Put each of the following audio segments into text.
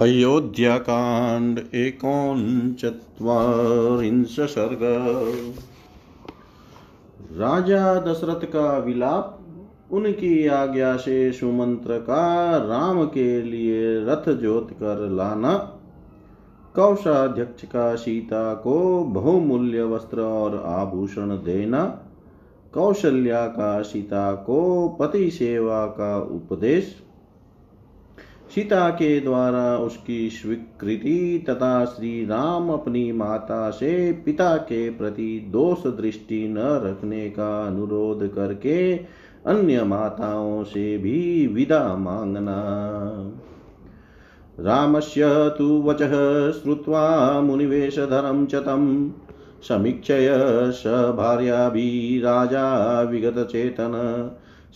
अयोध्याकाण्ड एकोनचत्वारिंश सर्ग राजा दशरथ का विलाप, उनकी आज्ञा से सुमंत्र का राम के लिए रथ जोत कर लाना, कौशाध्यक्ष का सीता को बहुमूल्य वस्त्र और आभूषण देना, कौशल्या का सीता को पति सेवा का उपदेश सीता के द्वारा उसकी स्वीकृति तथा श्री राम अपनी माता से पिता के प्रति दोष दृष्टि न रखने का अनुरोध करके अन्य माताओं से भी विदा मांगना। रामस्य तु वचः श्रुत्वा मुनिवेशधरं च तं समीक्षय स भार्याभिः राजा विगतचेतन।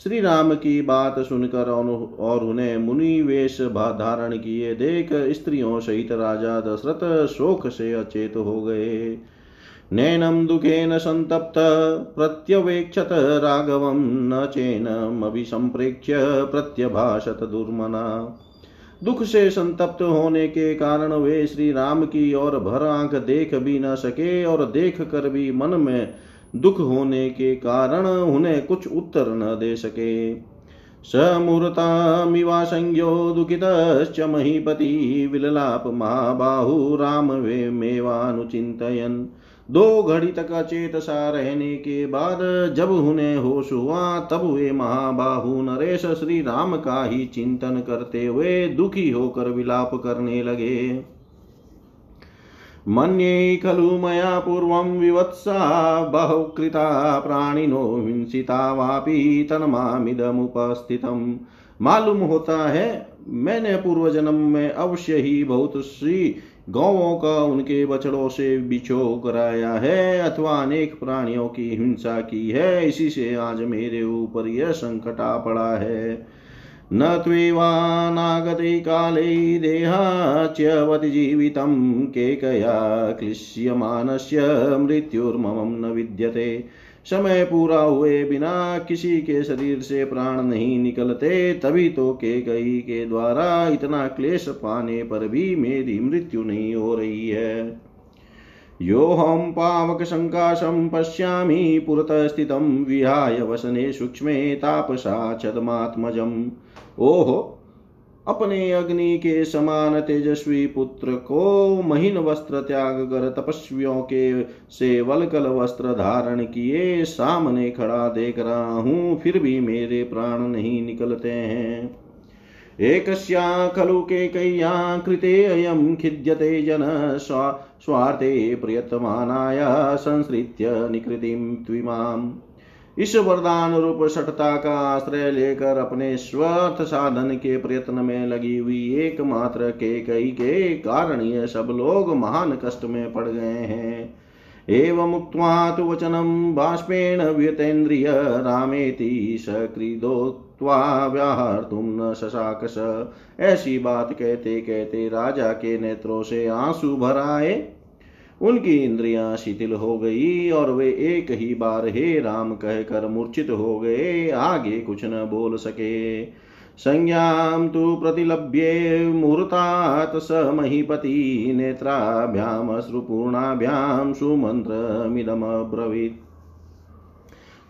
श्री राम की बात सुनकर और उन्हें मुनि वेश धारण किए। देख स्त्रियों सहित राजा दशरथ शोक से अचेत हो गए। नैनम दुखेन संतप्त, प्रत्यवेक्षत राघवं न चेनमभिसंप्रेक्ष्य प्रत्यभाषत दुर्मना। दुख से संतप्त होने के कारण वे श्री राम की ओर भर आँख देख भी न सके और देख कर भी मन में दुख होने के कारण उन्हें कुछ उत्तर न दे सके। समूर्तामिवासंज्ञो दुखितश्च महीपति विललाप महाबाहु राम वे मेवानुचिंतयन दो घड़ी तक अचेत सा रहने के बाद जब उन्हें होश हुआ, तब वे महाबाहु नरेश श्री राम का ही चिंतन करते हुए दुखी होकर विलाप करने लगे। मन्ये खलु मया पूर्वं विवत्सा बहुकृता प्राणिनो हिंसिता वापि तन्मामिदमुपस्थितम्। मालूम होता है, मैंने पूर्व जन्म में अवश्य ही बहुत सी गौवों का उनके बछड़ों से बिछो कराया है, अथवा अनेक प्राणियों की हिंसा की है, इसी से आज मेरे ऊपर यह संकट आ पड़ा है। न त्वेवानागते काले देहाच्यवति जीवितं केकया क्लिश्यमानस्य मृत्युर्ममं न विद्यते। समय पूरा हुए बिना किसी के शरीर से प्राण नहीं निकलते, तभी तो के कई के द्वारा इतना क्लेश पाने पर भी मेरी मृत्यु नहीं हो रही है। योऽहं पावकसङ्काशं पश्यामि पुरतः स्थितं विहाय वसने सूक्ष्मे तापसा छदमात्मजम् ओहो, अपने अग्नि के समान तेजस्वी पुत्र को महीन वस्त्र त्याग कर तपस्वियों के से वलकल वस्त्र धारण किए सामने खड़ा देख रहा हूँ, फिर भी मेरे प्राण नहीं निकलते हैं। एकस्या खलु केकय्या कृते अयं खिद्यते जन स्वा, स्वार्थे प्रयतमानाय संसृत्य निकृतिं त्विमाम्। इस वरदान रूप सठता का आश्रय लेकर अपने स्वथ साधन के प्रयत्न में लगी हुई एकमात्र के कई के कारण ये सब लोग महान कष्ट में पड़ गए हैं। एवं उक्त्वा तु वचनं बाष्पेण व्यतेन्द्रिय रामेति व्याहर्तुं न शशाकस ऐसी बात कहते कहते राजा के नेत्रों से आँसू भर आए। उनकी इंद्रियाँ शिथिल हो गई और वे एक ही बार हे राम कहकर मूर्छित हो गए, आगे कुछ न बोल सके। संज्ञां तु प्रतिलभ्ये मुहूर्तात् स महीपति नेत्राभ्याम नेत्राभ्यामश्रुपूर्णाभ्यां सुमन्त्रमिदमब्रवीत्।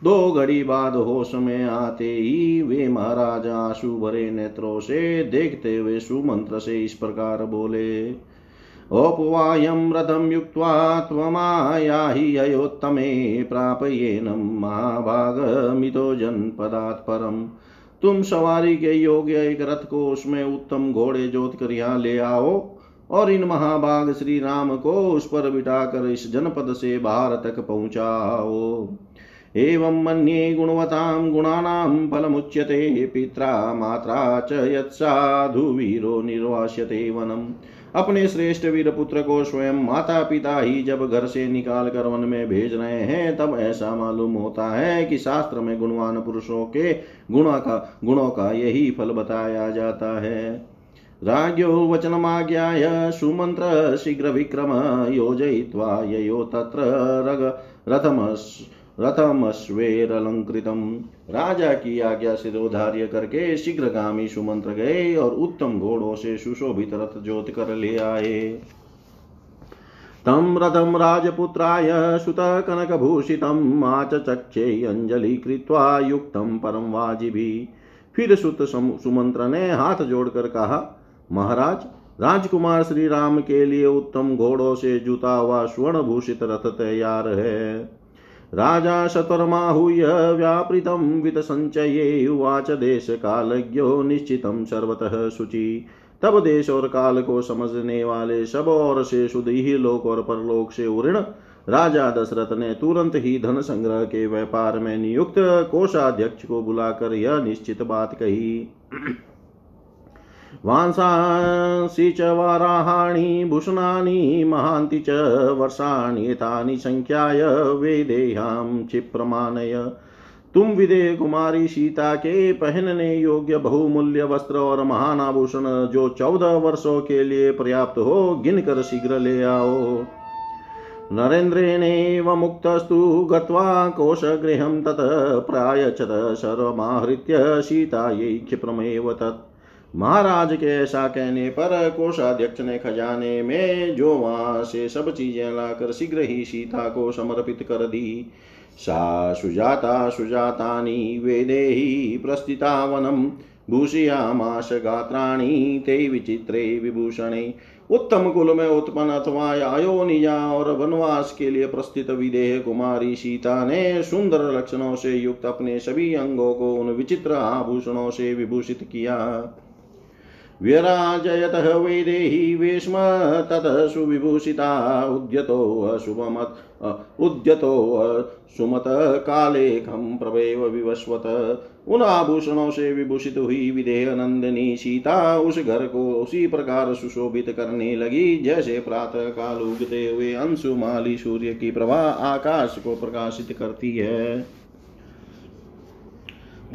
दो घड़ी बाद होश में आते ही वे महाराज आँसू भरे नेत्रों से देखते हुए सुमंत्र से इस प्रकार बोले, औपवायं रथं युक्त्वा त्वमायाहि अयोत्तमे प्रापयेनं महाभागमितो जनपदात् परम् तुम सवारी के योग्य एक रथ को उसमें उत्तम घोड़े जोत कर यहाँ ले आओ और इन महाभाग श्री राम को उस पर बिठाकर इस जनपद से बाहर तक पहुंचाओ। एवं मन्ये गुणवतां गुणानां फलमुच्यते, पित्रा मात्रा च यत्साधुवीरो निर्वास्यते वनम्। अपने श्रेष्ठ वीर पुत्र को स्वयं माता पिता ही जब घर से निकाल कर वन में भेज रहे हैं, तब ऐसा मालूम होता है कि शास्त्र में गुणवान पुरुषों के गुणों का गुणों का यही फल बताया जाता है। राज्ञो वचनमाज्ञाय सुमन्त्र शीघ्र विक्रम योजयित्वा ययो तत्र रग रथम रथमश्वेरलंकृतम। राजा की आज्ञा से रोधार्य करके शीघ्रगामी सुमंत्र गए और उत्तम घोड़ों से सुशोभित रथ जोत कर ले आए। तं रथं राजपुत्राय सुतकनकभूषितम्, आचचक्षे अंजलि कृत्वा युक्तं परं वाजिभिः फिर सुत सुमंत्र ने हाथ जोड़कर कहा, महाराज, राजकुमार श्री राम के लिए उत्तम घोड़ों से जुता हुआ स्वर्ण भूषित रथ तैयार है। राजा शतरमाहूय व्यापृतं वितसञ्चये उवाच देशकालज्ञो निश्चितं सर्वतः शुचि। तब देश और काल को समझने वाले सब और से ही लोक और परलोक से उऋण। राजा दशरथ ने तुरंत ही धन संग्रह के व्यापार में नियुक्त कोषाध्यक्ष को बुलाकर यह निश्चित बात कही। वांसांसि च वाराहाणि, भूषणानि, महान्ति च वर्षाणि, एतानि संख्याय वेदेहां क्षिप्रमाणय तुम विदे कुमारी सीता के पहनने योग्य बहुमूल्य वस्त्र और महान आभूषण, जो चौदह वर्षों के लिए पर्याप्त हो गिन कर शीघ्र ले आओ। नरेन्द्रेणेव मुक्तस्तु गत्वा कोशगृहं तत् प्रायच्छत सर्वमाहृत्य सीतायै क्षिप्रमेव तत्। महाराज के ऐसा कहने पर कोषाध्यक्ष ने खजाने में जो वहाँ से सब चीज़ें लाकर शीघ्र ही सीता को समर्पित कर दी। सा सुजाता सुजातानि वेदेहि प्रस्थिता वनं भूषयामाश गात्राणि ते विचित्रे विभूषणे। उत्तम कुल में उत्पन्न अथवा आयोनिजा और वनवास के लिए प्रस्थित विदेह कुमारी सीता ने सुंदर लक्षणों से युक्त अपने सभी अंगों को उन विचित्र आभूषणों से विभूषित किया। व्यराजयतः वैदेही वेश्म ततः सुविभूषिता उद्यतो अशुभमत् उद्यतो सुमत प्रभेव विवस्वत उन आभूषणों से विभूषित हुई विदेह नंदिनी सीता, उस घर को उसी प्रकार सुशोभित करने लगी। जैसे प्रातः काल उगते हुए अंशुमाली सूर्य की प्रभा आकाश को प्रकाशित करती है।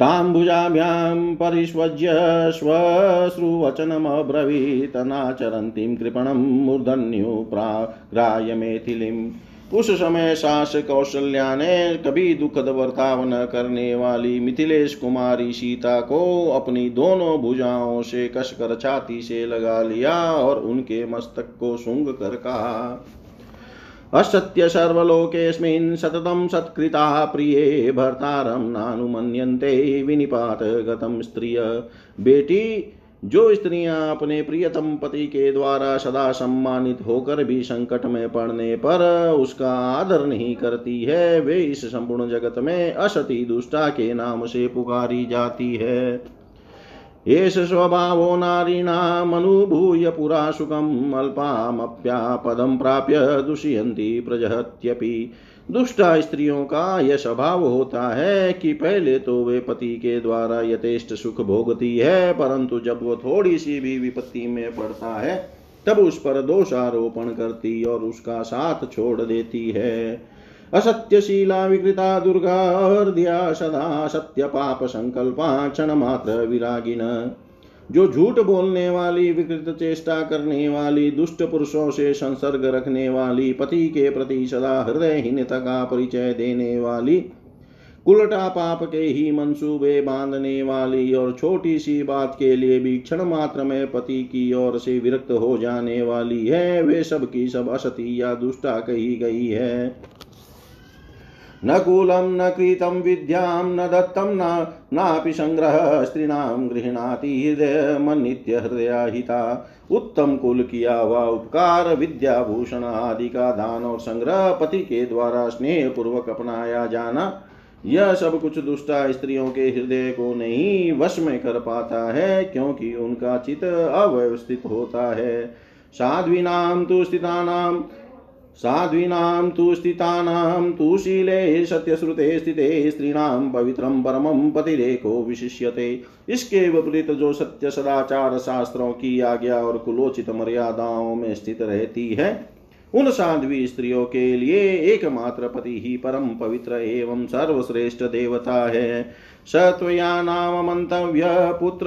ताम्बुजाभ्यां परिष्वज्य श्वश्रुवचनमब्रवीतनाचरन्तीं कृपणं मूर्धन्युप्राग्राह्य मेथिलीम् उस समय सास कौशल्या ने कभी दुखद वर्ताव न करने वाली मिथिलेश कुमारी सीता को अपनी दोनों भुजाओं से कसकर छाती से लगा लिया और उनके मस्तक को सूंघ कर कहा असत्य सर्वलोकेऽस्मिन् सततं सत्कृता प्रिये भर्तारं नानुमन्यन्ते विनिपात गतं स्त्रिय। बेटी, जो स्त्रियाँ अपने प्रियतम पति के द्वारा सदा सम्मानित होकर भी संकट में पड़ने पर उसका आदर नहीं करती है, वे इस संपूर्ण जगत में असती दुष्टा के नाम से पुकारी जाती है। एष स्वभावो नारीणामनुभूय पुरा सुखम् प्राप्य दुष्यन्ति प्रजहत्यपि। दुष्टा स्त्रियों का यह स्वभाव होता है कि पहले तो वे पति के द्वारा यथेष्ट सुख भोगती है, परंतु जब वो थोड़ी सी भी विपत्ति में पड़ता है, तब उस पर दोषारोपण करती और उसका साथ छोड़ देती है। असत्यशीला विकृता दुर्गा, हृदया सदा सत्य पाप संकल्पा क्षण मात्र विरागिन। जो झूठ बोलने वाली, विकृत चेष्टा करने वाली, दुष्ट पुरुषों से संसर्ग रखने वाली, पति के प्रति सदा हृदयहीनता का परिचय देने वाली उल्टा पाप के ही मंसूबे बांधने वाली और छोटी सी बात के लिए भी क्षण मात्र में पति की ओर से विरक्त हो जाने वाली है, वे सब की सब असती या दुष्टा कही गई है। न कूलं, न कृतं विद्यां, न दत्तं, न नापि सङ्ग्रह स्त्रीणां गृह्णाति हृदयमन्नित्य हृदयाहिता उत्तम कुल किया हुआ उपकार, विद्याभूषण आदि का दान और संग्रह पति के द्वारा स्नेह पूर्वक अपनाया जाना, यह सब कुछ दुष्टा स्त्रियों के हृदय को नहीं वश में कर पाता है, क्योंकि उनका चित अव्यवस्थित होता है। साध्वीनाम तो स्थितानाम साध्वीनां तु स्थितानां तु शीले सत्यश्रुते स्थिते, स्त्रीणां पवित्रं परमं पतिरेको विशिष्यते। इसके विपरीत जो सत्य सदाचार शास्त्रों की आज्ञा और कुलोचित मर्यादाओं में स्थित रहती है उन साध्वी स्त्रियों के लिए एकमात्र पति ही परम पवित्र एवं सर्वश्रेष्ठ देवता है। सत्वया नाम मंतव्य पुत्र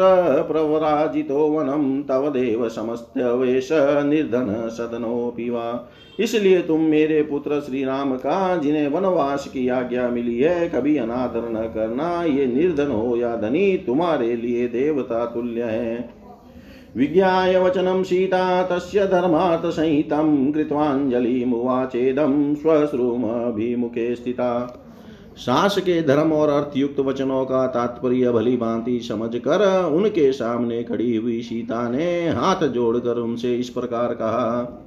प्रवराजितो वनम तव देव समस्त वेश निर्धन सदनोपि वा। इसलिए तुम मेरे पुत्र श्री राम का, जिन्हें वनवास की आज्ञा मिली है, कभी अनादर न करना, ये निर्धन हो या धनी, तुम्हारे लिए देवता तुल्य है। विज्ञाय वचनं सीता, तस्य धर्मार्थसंहितं कृत्वाञ्जलिमुवाचेदं स्वश्रूमभिमुखे स्थिता। सास के धर्म और अर्थयुक्त वचनों का तात्पर्य भली भांति समझ कर उनके सामने खड़ी हुई सीता ने हाथ जोड़कर उनसे इस प्रकार कहा,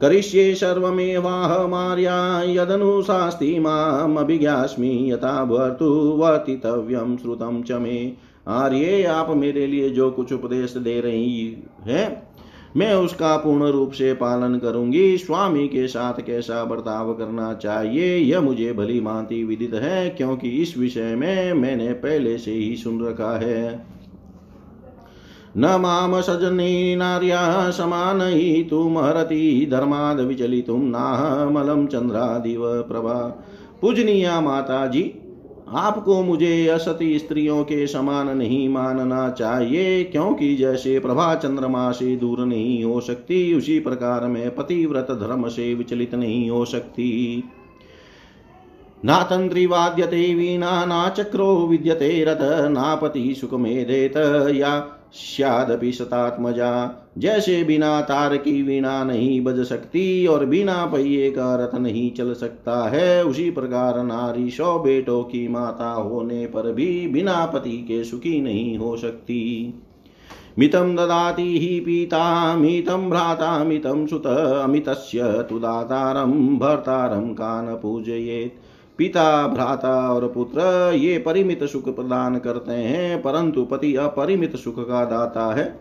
करिष्ये सर्वमेवाह मार्या यदनुशास्ति मामभिज्ञास्मि यथा भर्तुवतितव्यं श्रुतं च मे। आर्य आप मेरे लिए जो कुछ उपदेश दे रही है, मैं उसका पूर्ण रूप से पालन करूँगी। स्वामी के साथ कैसा बर्ताव करना चाहिए, यह मुझे भली भांति विदित है, क्योंकि इस विषय में मैंने पहले से ही सुन रखा है। न माम सजनी नार्या समान ही तुम हरती धर्माद विचलितुम नाहमलम चंद्रादिव प्रभा। पूजनीया माता जी आपको मुझे असती स्त्रियों के समान नहीं मानना चाहिए, क्योंकि जैसे प्रभा चंद्रमा से दूर नहीं हो सकती, उसी प्रकार में पतिव्रत धर्म से विचलित नहीं हो सकती। नातंत्री वाद्यते वीणा ना चक्रो विद्यते रथ, नापति सुखमेधेत, या स्यादपि शतात्मजा जैसे बिना तार की वीणा नहीं बज सकती और बिना पहिए का रथ नहीं चल सकता है, उसी प्रकार नारी सौ बेटों की माता होने पर भी बिना पति के सुखी नहीं हो सकती। मितं ददाति हि पीता मितं भ्राता मितं सुत, अमितस्य तु दातारं का न पूजयेत्। पिता, भ्राता और पुत्र, ये परिमित सुख प्रदान करते हैं, परंतु पति अपरिमित सुख का दाता है।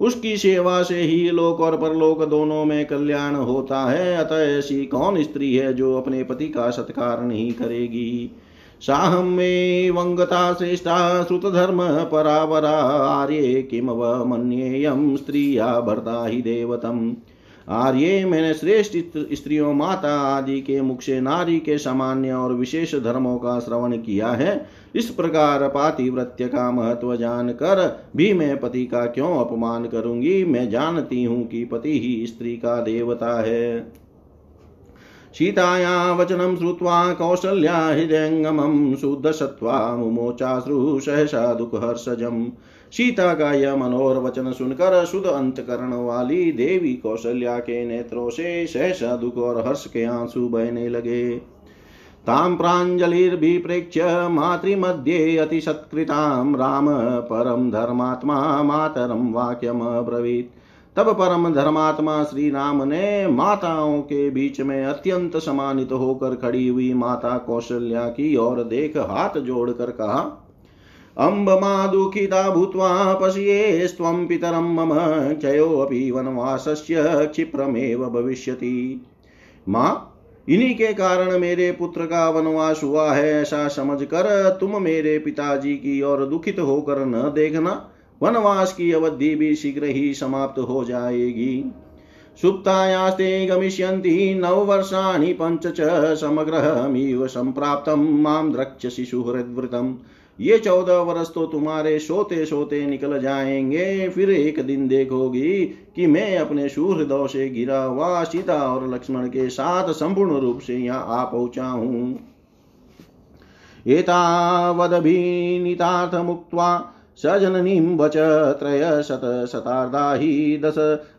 उसकी सेवा से ही लोक और परलोक दोनों में कल्याण होता है। अतः ऐसी कौन स्त्री है जो अपने पति का सत्कार नहीं करेगी? साहम में वंगता श्रेष्ठा, श्रुत धर्म परावरा, आर्य किम व मन्येयम स्त्रिया भरता ही देवतम। आर्य मैंने श्रेष्ठ स्त्रियों, माता आदि के मुख से नारी के सामान्य और विशेष धर्मों का श्रवण किया है। इस प्रकार पातिव्रत्य का महत्व जान कर भी मैं पति का क्यों अपमान करूँगी? मैं जानती हूँ कि पति ही स्त्री का देवता है। सीताया वचनम वचनं श्रुत्वा कौसल्या हृदयङ्गमं शुद्धसत्त्वा मुमोचाश्रु सहसा दुःखहर्षजम्। सीता का यह मनोहर वचन सुनकर शुद्ध अंतकरण वाली देवी कौशल्या के नेत्रों से सहसा दुख और हर्ष के आँसू बहने लगे। तां प्राञ्जलिर्भिप्रेक्ष्य मातृमध्ये अतिसत्कृतां राम परम धर्मात्मा मातरम वाक्यम वाक्यमब्रवीत् तब परम धर्मात्मा श्री राम ने माताओं के बीच में अत्यंत समानित होकर खड़ी हुई माता कौशल्या की ओर देख हाथ जोड़कर कहा अम्बमा दुःखिता भूत्वा पश्येस्त्वं पितरं मम क्षयोऽपि वनवासस्य क्षिप्रमेव भविष्यति। माँ, इन्हीं के कारण मेरे पुत्र का वनवास हुआ है, ऐसा समझ कर तुम मेरे पिताजी की ओर दुखित होकर न देखना, वनवास की अवधि भी शीघ्र ही समाप्त हो जाएगी। सुप्तायास्ते गमिष्यन्ति नववर्षाणि पञ्च च समग्रहमिव सम्प्राप्तं माँ द्रक्ष्यसि सुहृद्वृतम् ये चौदह वर्ष तो तुम्हारे सोते सोते निकल जाएँगे। फिर एक दिन देखोगी कि मैं अपने हृदय से गिरा हुआ सीता और लक्ष्मण के साथ संपूर्ण रूप से यहाँ आ पहुँचा हूँ। एतावदभिनीतार्थमुक्त्वा सजननीं वच त्रयशतशतार्धा हि दश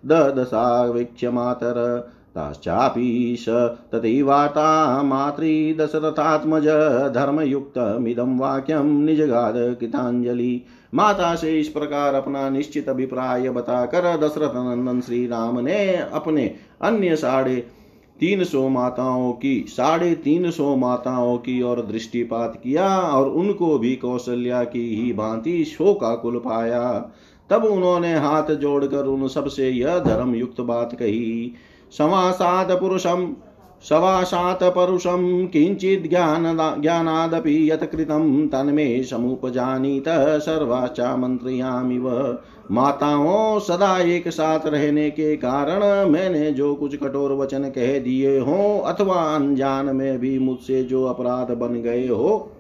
ददशावीक्ष्य मातर ताश्चापि स तथैवार्ता मातृदशरथात्मज धर्मयुक्तमिदं वाक्यं निजगाद कृतांजलि माता से इस प्रकार अपना निश्चित अभिप्राय बताकर दशरथ नंदन श्री राम ने अपने अन्य साढ़े तीन सौ माताओं की, साढ़े तीन सौ माताओं की ओर दृष्टिपात किया और उनको भी कौशल्या की ही भांति शोकाकुल पाया। तब उन्होंने हाथ जोड़कर उन सबसे यह धर्म युक्त बात कही। समासाद पुरुषम सवाशातपरुषं किञ्चित् ज्ञान ज्ञानादपि यत् कृतं, तन्मे समुपजानीत सर्वाश्चामन्त्र्यामिव माताओं, सदा एक साथ रहने के कारण मैंने जो कुछ कठोर वचन कह दिए हो, अथवा अनजान में भी मुझसे जो अपराध बन गए हो,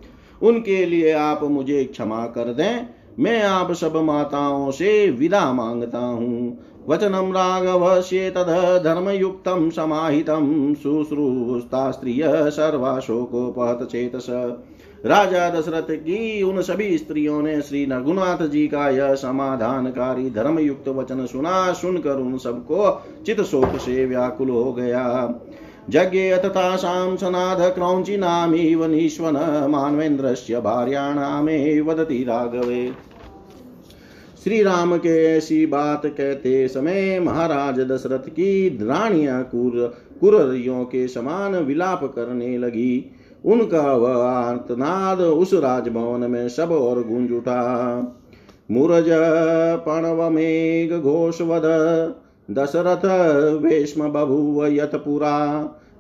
उनके लिए आप मुझे क्षमा कर दें। मैं आप सब माताओं से विदा माँगता हूँ। वचनम राघवश्ये तद धर्मयुक्तं समाहितं शुश्रूषता स्त्रिय सर्वाशोकोपहत चेतस राजा दशरथ की उन सभी स्त्रियों ने श्री रघुनाथ जी का यह समाधानकारी धर्मयुक्त वचन सुना, सुनकर उन सबको चित शोक से व्याकुल हो गया। जज्ञे तथासां सनाथ क्रौञ्चिनामिव निष्वन मानवेन्द्रस्य भार्याणामे वदति राघवे। श्री राम के ऐसी बात कहते समय महाराज दशरथ की रानियाँ कुर कुरियों के समान विलाप करने लगी। उनका वह आर्तनाद उस राजभवन में सब और गूंज उठा। मूरज पणवमेघ घोषवद दशरथ वेश्म बभूव यत पुरा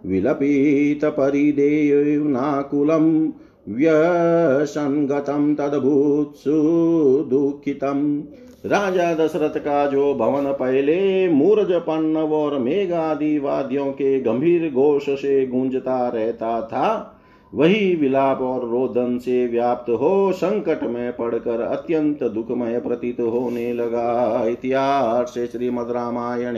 विलपित परिदेवनाकुलं व्यसङ्गतं तद्भूत्सु दुःखितम् राजा दशरथ का जो भवन पहले मूर्ज पन्नव और मेघ आदि वाद्यों के गंभीर घोष से गूंजता रहता था, वही विलाप और रोदन से व्याप्त हो संकट में पड़कर अत्यंत दुखमय प्रतीत होने लगा। इतिहास श्रीमद रामायण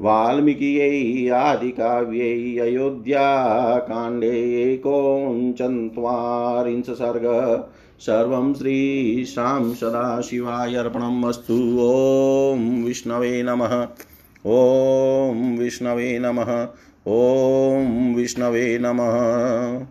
वाल्मीकियै आदिकाव्यै अयोध्याकाण्डे एकोनचत्वारिंश सर्ग सर्वं श्रीशां सदाशिवाय अर्पणम् अस्तु। ॐ विष्णवे नमः। ॐ विष्णवे नमः। ॐ विष्णवे नमः।